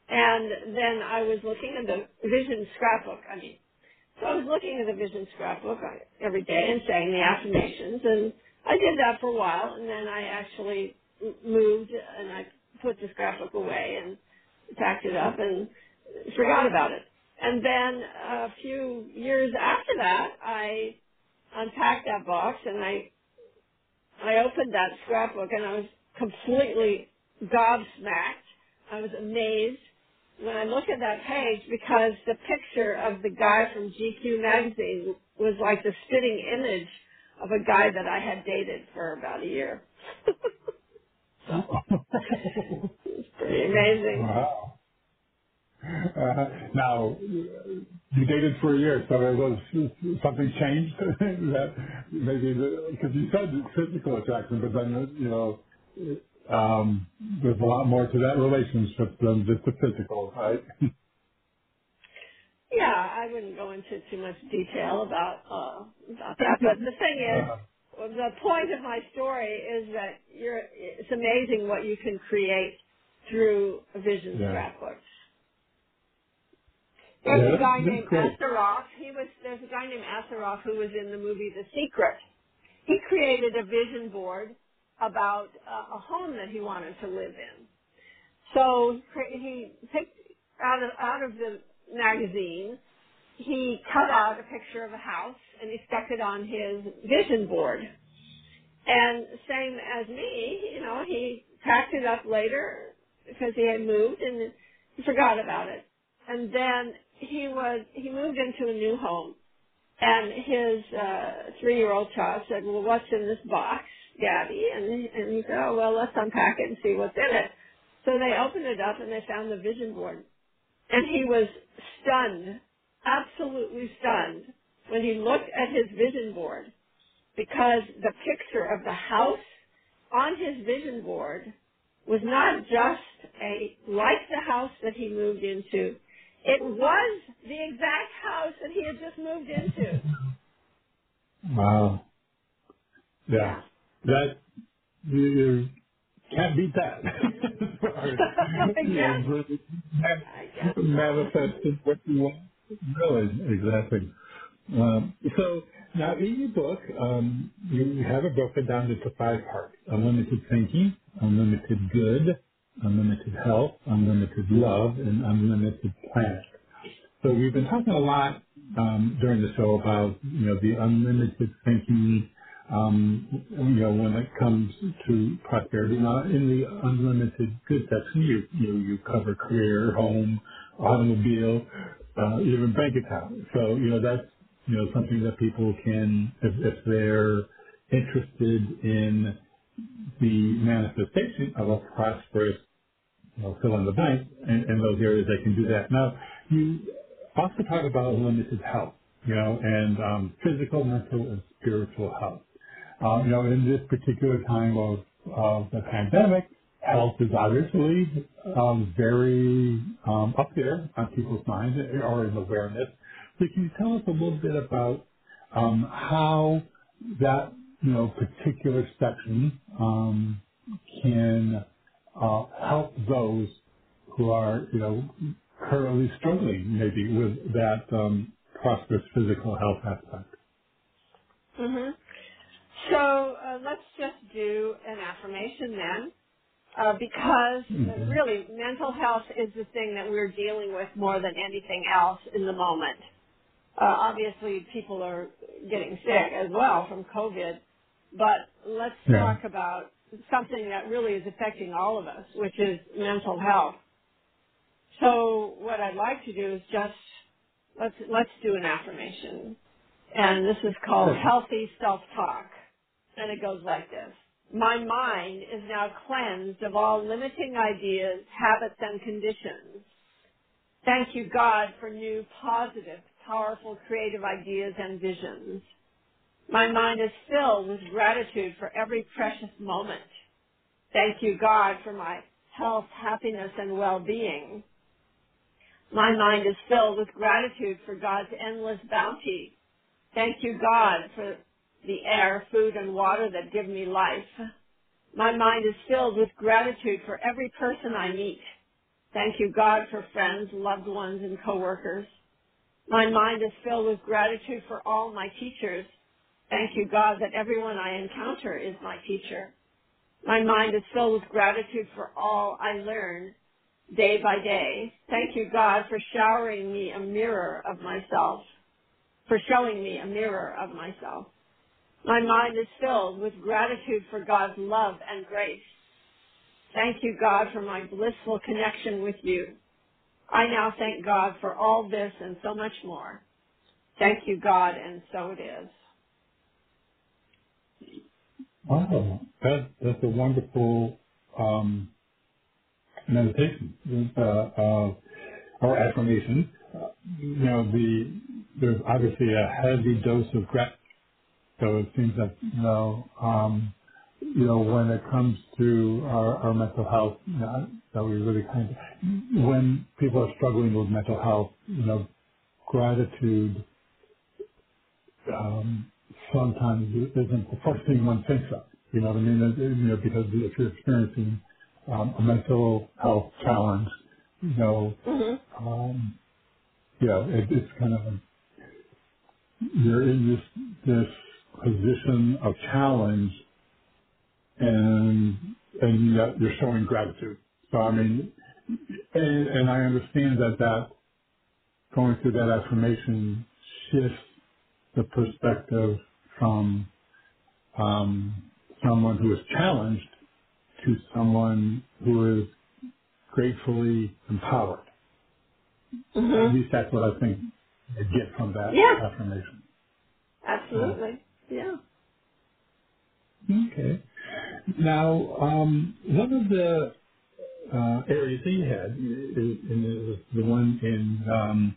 and then I was looking at the vision scrapbook. I mean, so I was looking at the vision scrapbook uh, every day and saying the affirmations, and I did that for a while, and then I actually moved and I put the scrapbook away and packed it up and forgot about it. And then a few years after that, I unpacked that box and I I opened that scrapbook and I was completely gobsmacked. I was amazed when I looked at that page because the picture of the guy from GQ magazine was like the spitting image of a guy that I had dated for about a year. *laughs* it's pretty amazing. *laughs* wow. Uh, now, you dated for a year, so it was something changed *laughs* that maybe because you said physical attraction, but then you know um, there's a lot more to that relationship than just the physical, right? *laughs* Yeah, I wouldn't go into too much detail about uh, about that, but the thing is, the point of my story is that you're. It's amazing what you can create through a vision yeah, scrapbook. yeah, There's a guy named great. Assaraf. He was. There's a guy named Assaraf who was in the movie The Secret. He created a vision board about uh, a home that he wanted to live in. So he picked out of out of the magazine he cut out a picture of a house and he stuck it on his vision board. And same as me, you know, he packed it up later because he had moved and he forgot about it. And then he was, he moved into a new home and his, uh, three-year-old child said, well, what's in this box, Gabby? And, and he said, oh, well, let's unpack it and see what's in it. So they opened it up and they found the vision board and he was stunned, absolutely stunned, when he looked at his vision board because the picture of the house on his vision board was not just a like the house that he moved into. It was the exact house that he had just moved into. Wow. Yeah. Yeah. That you, you can't beat that. as far as, you know, really I guess man- so. manifested what you want. Really, exactly. Um, so now in your book, um, you have it broken down into five parts: unlimited thinking, unlimited good, unlimited health, unlimited love, and unlimited planet. So we've been talking a lot um, during the show about you know the unlimited thinking. Um, you know when it comes to prosperity. Now in the unlimited good section, you you you cover career, home, automobile, uh, even bank account. So you know that's you know something that people can if, if they're interested in the manifestation of a prosperous you know, fill in the blank in, in those areas they can do that. Now, you also talk about limited health, you know, and um, physical, mental, and spiritual health. Uh, you know, in this particular time of, of the pandemic, health is obviously um, very um, up there on people's minds or in awareness. So can you tell us a little bit about um, how that, you know, particular section um, can uh, help those who are, you know, currently struggling maybe with that um, prosperous physical health aspect. hmm So uh, let's just do an affirmation then. Uh, because uh, hmm really mental health is the thing that we're dealing with more than anything else in the moment. Uh, obviously, people are getting sick as well from COVID, but let's Yeah. talk about something that really is affecting all of us, which is mental health. So what I'd like to do is just let's let's do an affirmation, and this is called healthy self-talk, and it goes like this. My mind is now cleansed of all limiting ideas, habits, and conditions. Thank you, God, for new, positive, powerful, creative ideas and visions. My mind is filled with gratitude for every precious moment. Thank you, God, for my health, happiness, and well-being. My mind is filled with gratitude for God's endless bounty. Thank you, God, for the air, food, and water that give me life. My mind is filled with gratitude for every person I meet. Thank you, God, for friends, loved ones, and coworkers. My mind is filled with gratitude for all my teachers. Thank you, God, that everyone I encounter is my teacher. My mind is filled with gratitude for all I learn day by day. Thank you, God, for showering me a mirror of myself, for showing me a mirror of myself. My mind is filled with gratitude for God's love and grace. Thank you, God, for my blissful connection with you. I now thank God for all this and so much more. Thank you, God, and so it is. Wow, that, that's a wonderful um, meditation uh, uh, or affirmation. Uh, you know, the there's obviously a heavy dose of gratitude. So it seems that you know, um, you know, when it comes to our, our mental health, you know, that we really kind of when people are struggling with mental health, you know, gratitude um, sometimes isn't the first thing one thinks of. You know what I mean? You know, because if you're experiencing um, a mental health challenge, you know, hmm um, know, it, it's kind of a, you're in this this position of challenge, and and yet you're showing gratitude. So I mean, and, and I understand that that going through that affirmation shifts the perspective from um, someone who is challenged to someone who is gratefully empowered. hmm At least that's what I think I get from that Yeah, affirmation. So, absolutely. Yeah. okay. Now, um, one of the uh, areas that you had, was the one in um,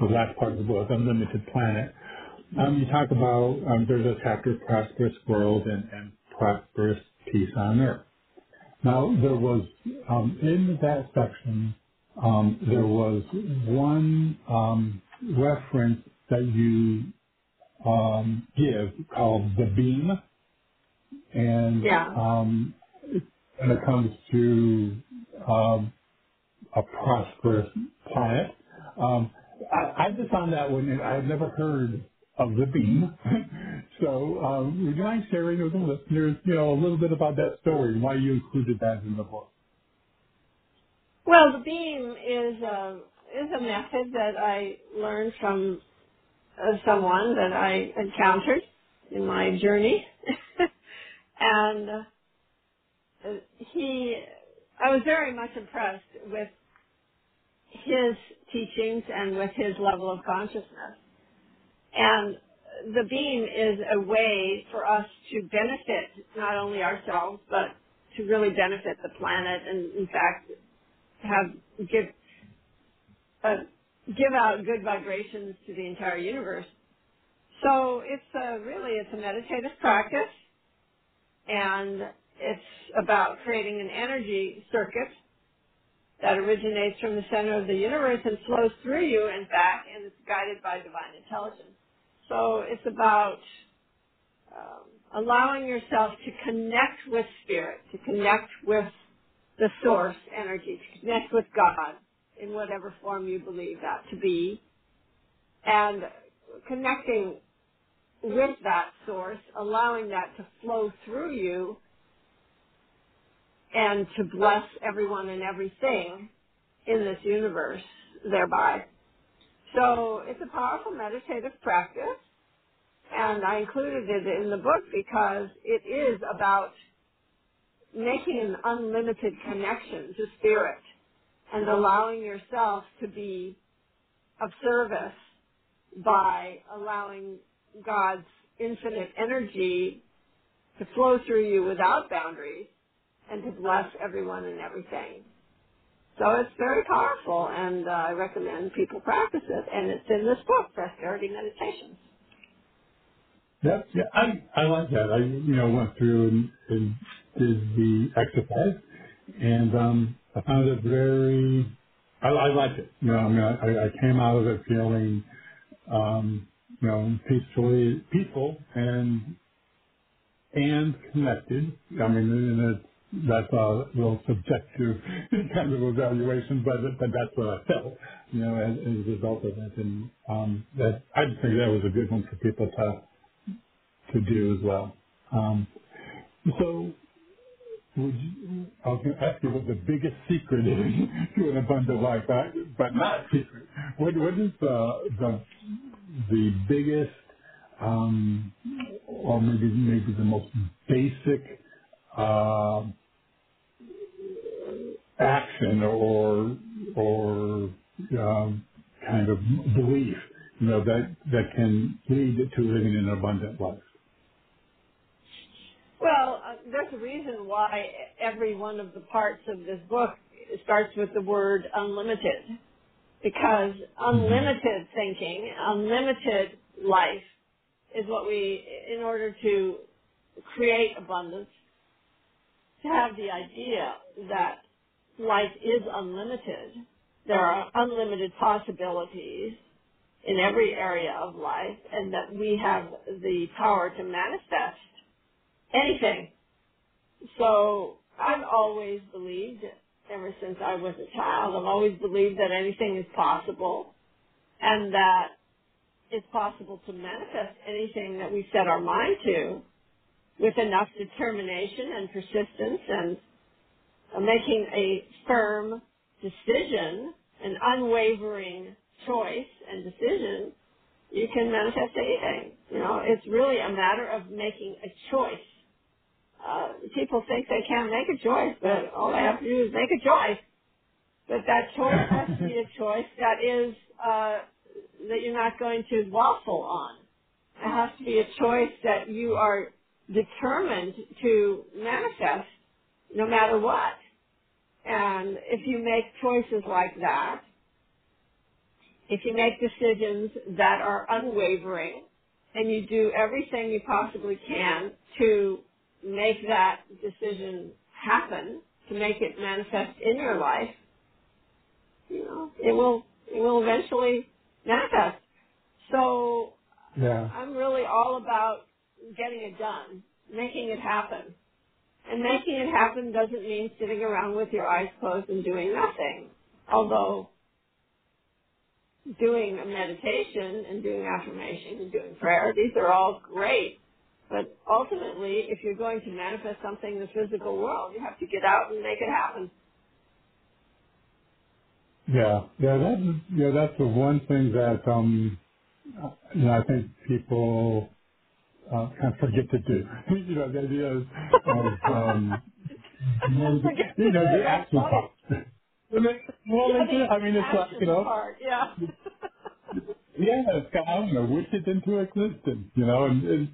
the last part of the book, Unlimited Planet. Um, you talk about um, there's a chapter, Prosperous World and, and Prosperous Peace on Earth. Now, there was, um, in that section, um, there was one um, reference that you um, give called the beam, and Yeah. um, when it comes to um, a prosperous planet, um, I, I just found that one, and I had never heard of the beam. *laughs* so, um, would you mind sharing with the listeners, you know, a little bit about that story and why you included that in the book? Well, the beam is a is a method that I learned from uh, someone that I encountered in my journey, *laughs* and uh, he, I was very much impressed with his teachings and with his level of consciousness. And the beam is a way for us to benefit not only ourselves, but to really benefit the planet and in fact have give uh, give out good vibrations to the entire universe. So it's a, really it's a meditative practice, and it's about creating an energy circuit that originates from the center of the universe and flows through you and back, and it's guided by divine intelligence. So it's about um, allowing yourself to connect with spirit, to connect with the source energy, to connect with God in whatever form you believe that to be, and connecting with that source, allowing that to flow through you and to bless everyone and everything in this universe thereby. So it's a powerful meditative practice and I included it in the book because it is about making an unlimited connection to spirit and allowing yourself to be of service by allowing God's infinite energy to flow through you without boundaries and to bless everyone and everything. So it's very powerful, and uh, I recommend people practice it. And it's in this book, Prosperity Meditations. Yeah, yeah, I, I like that. I, you know, went through and, and did the exercise and, um, I found it very, I, I liked it. You know, I mean, I, I came out of it feeling, um, you know, peacefully, peaceful and, and connected. I mean, and that's a little subjective *laughs* kind of evaluation, but, but that's what I felt, you know, as, as a result of it. And, um, that, I just think that was a good one for people to, to do as well. Um, so would you, I was going to ask you what the biggest secret is *laughs* to an abundant life, but, but not secret. What, what is the, the, the biggest, um, or maybe, maybe the most basic, uh, action or, or, um, kind of belief, you know, that, that can lead to living an abundant life? Well, uh, there's a reason why every one of the parts of this book starts with the word unlimited. Because hmm unlimited thinking, unlimited life is what we, in order to create abundance, to have the idea that life is unlimited, there are unlimited possibilities in every area of life, and that we have the power to manifest anything. So I've always believed, ever since I was a child, I've always believed that anything is possible, and that it's possible to manifest anything that we set our mind to with enough determination and persistence and making a firm decision, an unwavering choice and decision, you can manifest anything. You know, it's really a matter of making a choice. Uh, people think they can't make a choice, but all they have to do is make a choice. But that choice has to be a choice that is uh, that you're not going to waffle on. It has to be a choice that you are determined to manifest no matter what. And if you make choices like that, if you make decisions that are unwavering, and you do everything you possibly can to make that decision happen, to make it manifest in your life, you know, it will it will eventually manifest. So yeah. I'm really all about getting it done, making it happen. And making it happen doesn't mean sitting around with your eyes closed and doing nothing. Although doing a meditation and doing affirmation and doing prayer, these are all great. But ultimately, if you're going to manifest something in the physical world, you have to get out and make it happen. Yeah, yeah, that yeah, that's the one thing that um, you know, I think people uh, kind of forget to do. *laughs* you know, the idea of, of um, you know, the, Forget you do know, it. *laughs* the That's action part. They, well, Yeah, they do. I mean, the it's like you action know, part. Yeah. *laughs* yeah, it's kind of, I don't know, wish it into existence. You know, and, and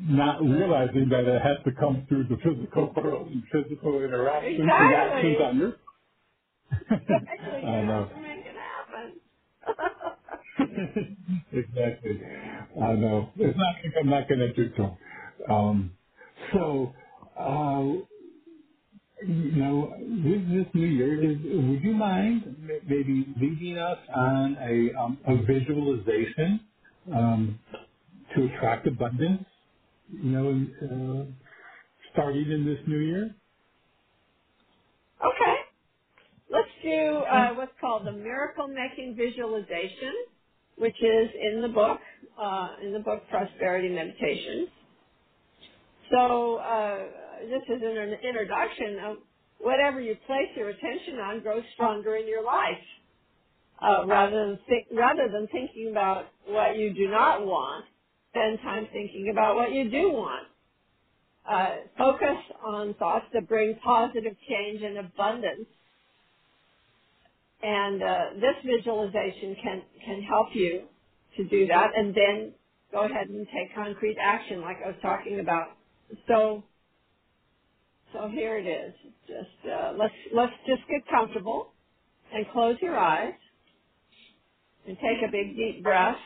not realizing that it has to come through the physical world and physical interactions and actions exactly. on your. Exactly. *laughs* You I have know. to make it happen. *laughs* exactly. I know. It's not like I'm not going to do so. Um, so, uh, you know, with this new year, is, would you mind m- maybe leading us on a, um, a visualization um, to attract abundance? You know, uh, starting in this new year. okay. Let's do uh, what's called the miracle making visualization, which is in the book, uh, in the book Prosperity Meditation. So uh, this is an introduction of whatever you place your attention on grows stronger in your life. Uh, rather than think, rather than thinking about what you do not want, spend time thinking about what you do want. Uh, focus on thoughts that bring positive change and abundance And uh, this visualization can can help you to do that, and then go ahead and take concrete action, like I was talking about. So so here it is. Just uh, let's let's just get comfortable. and close your eyes and take a big deep breath.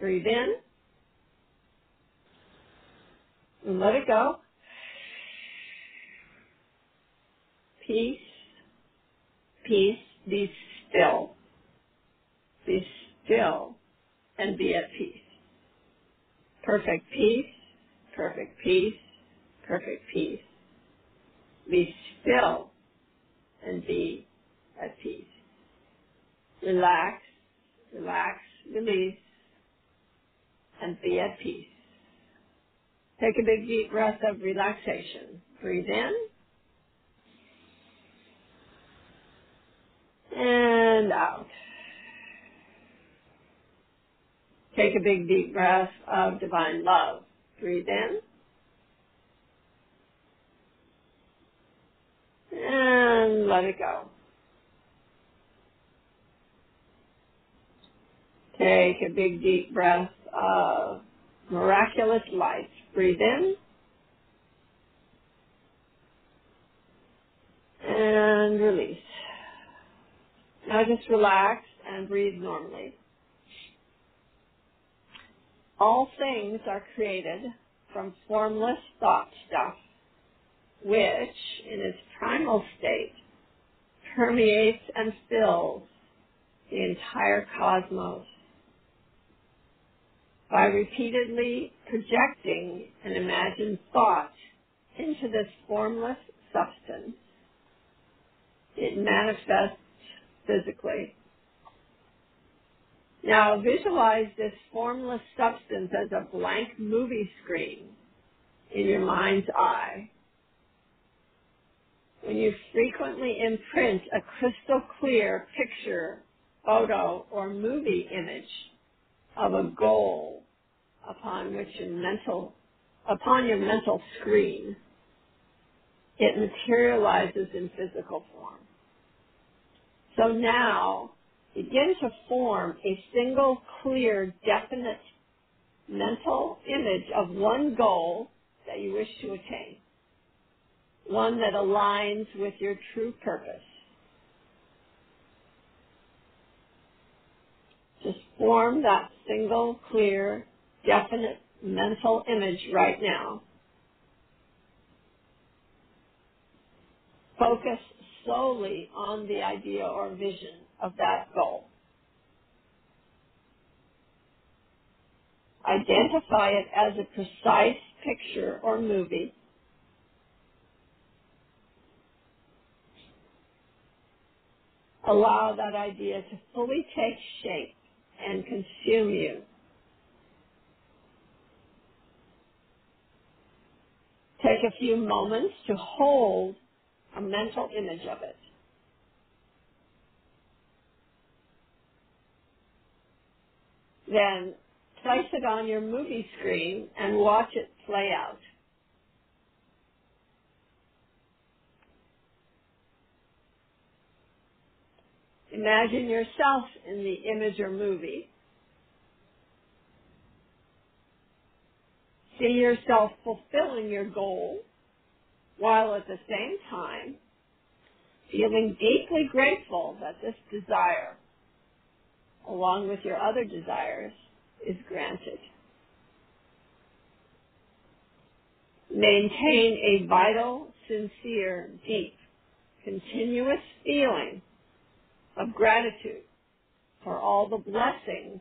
Breathe in let it go. Peace, peace, be still. Be still and be at peace. Perfect peace, perfect peace, perfect peace. Be still and be at peace. Relax, relax, release, and be at peace. Take a big deep breath of relaxation. Breathe in and out. Take a big deep breath of divine love. Breathe in and let it go. Take a big deep breath of miraculous light. Breathe in and release. Now just relax and breathe normally. All things are created from formless thought stuff, which, in its primal state, permeates and fills the entire cosmos. By repeatedly projecting an imagined thought into this formless substance, it manifests physically. Now visualize this formless substance as a blank movie screen in your mind's eye. When you frequently imprint a crystal clear picture, photo, or movie image of a goal upon which your mental, upon your mental screen, it materializes in physical form. So now begin to form a single clear definite mental image of one goal that you wish to attain. One that aligns with your true purpose. Just form that single clear definite mental image right now. Focus solely on the idea or vision of that goal. Identify it as a precise picture or movie. Allow that idea to fully take shape and consume you. Take a few moments to hold a mental image of it. Then place it on your movie screen and watch it play out. Imagine yourself in the image or movie. See yourself fulfilling your goal while at the same time feeling deeply grateful that this desire, along with your other desires, is granted. Maintain a vital, sincere, deep, continuous feeling of gratitude for all the blessings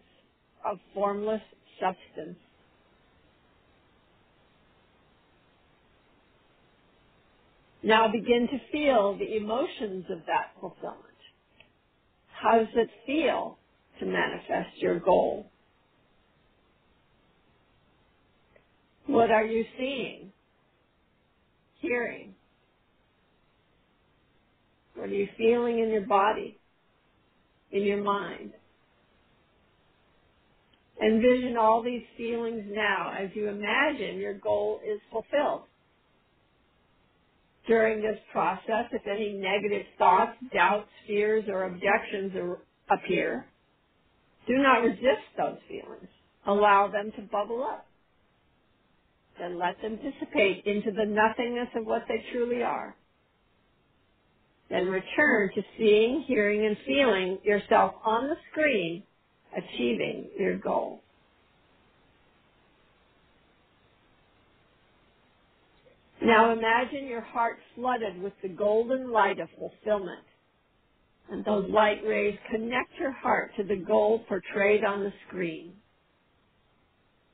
of formless substance Now begin to feel the emotions of that fulfillment. How does it feel to manifest your goal? What are you seeing? Hearing? What are you feeling in your body? In your mind? Envision all these feelings now as you imagine your goal is fulfilled during this process, if any negative thoughts, doubts, fears, or objections are, appear, do not resist those feelings. Allow them to bubble up. Then let them dissipate into the nothingness of what they truly are. Then return to seeing, hearing, and feeling yourself on the screen achieving your goal. Now imagine your heart flooded with the golden light of fulfillment. And those light rays connect your heart to the goal portrayed on the screen.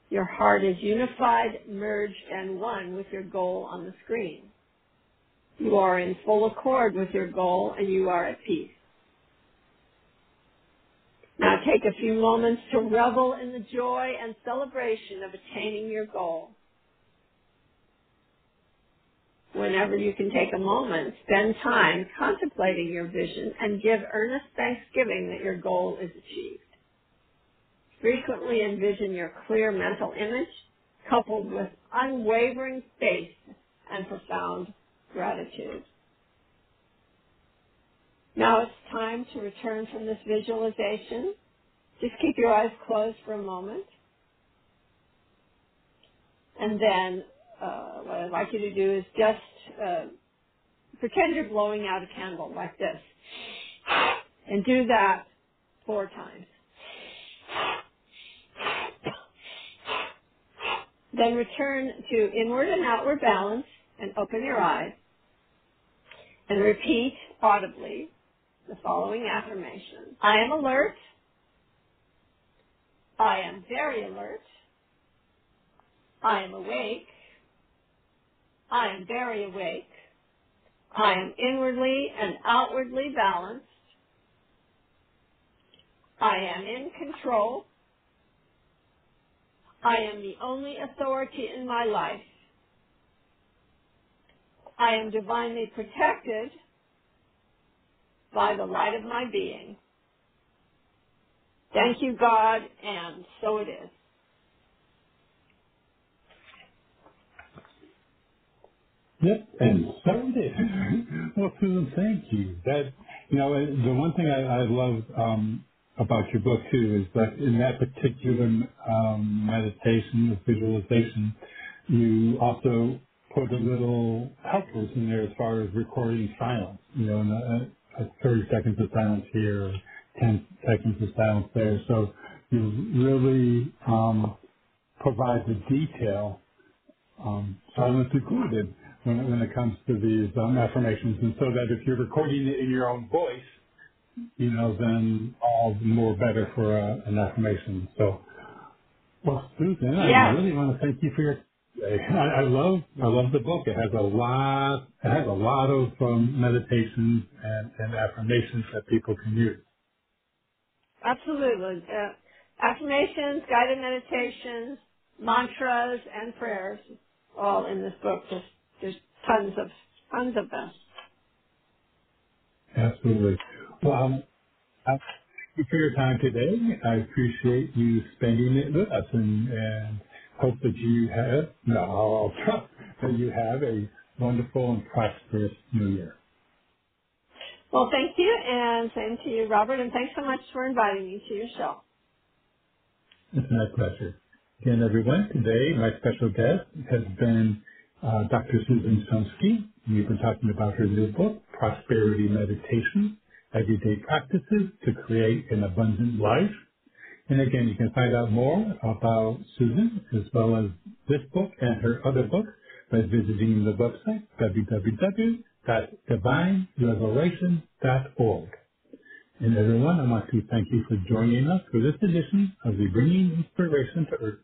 Your heart is unified, merged, and one with your goal on the screen. You are in full accord with your goal and you are at peace. Now take a few moments to revel in the joy and celebration of attaining your goal. Whenever you can take a moment, spend time contemplating your vision and give earnest thanksgiving that your goal is achieved. Frequently envision your clear mental image coupled with unwavering faith and profound gratitude. Now it's time to return from this visualization. Just keep your eyes closed for a moment. And then uh, what I'd like you to do is just uh, pretend you're blowing out a candle like this. And do that four times. Then return to inward and outward balance and open your eyes and repeat audibly the following affirmation. I am alert. I am very alert. I am awake. I am very awake. I am inwardly and outwardly balanced. I am in control. I am the only authority in my life. I am divinely protected by the light of my being. Thank you, God, and so it is. Yep, and so is. *laughs* Well, Susan, thank you. That you know, the one thing I, I love um, about your book too is that in that particular um, meditation, visualization, you also put a little helpers in there as far as recording silence. You know, a 30 seconds of silence here, or 10 seconds of silence there. So you really um, provide the detail, um, silence included, when, it- when it comes to these um, affirmations. And so that if you're recording it in your own voice, you know, then all the more better for uh, an affirmation. So, well, Susan, I really want to thank you for your. I, I love I love the book. It has a lot it has a lot of um, meditations and, and affirmations that people can use. Absolutely. Uh, affirmations, guided meditations, mantras, and prayers, all in this book. There's, there's tons of tons of them. Absolutely. Well, um, I thank you for your time today. I appreciate you spending it with us, and, and hope that you have no, I'll trust that you have a wonderful and prosperous New Year. Well, thank you, and same to you, Robert, and thanks so much for inviting me to your show. It's my pleasure. Again, everyone, today my special guest has been uh, Dr. Susan Shumsky. We've been talking about her new book, Prosperity Meditation, Everyday Practices to Create an Abundant Life. And again, you can find out more about Susan as well as this book and her other books by visiting the website www.divinerevelation.org. And everyone, I want to thank you for joining us for this edition of the Bringing Inspiration to Earth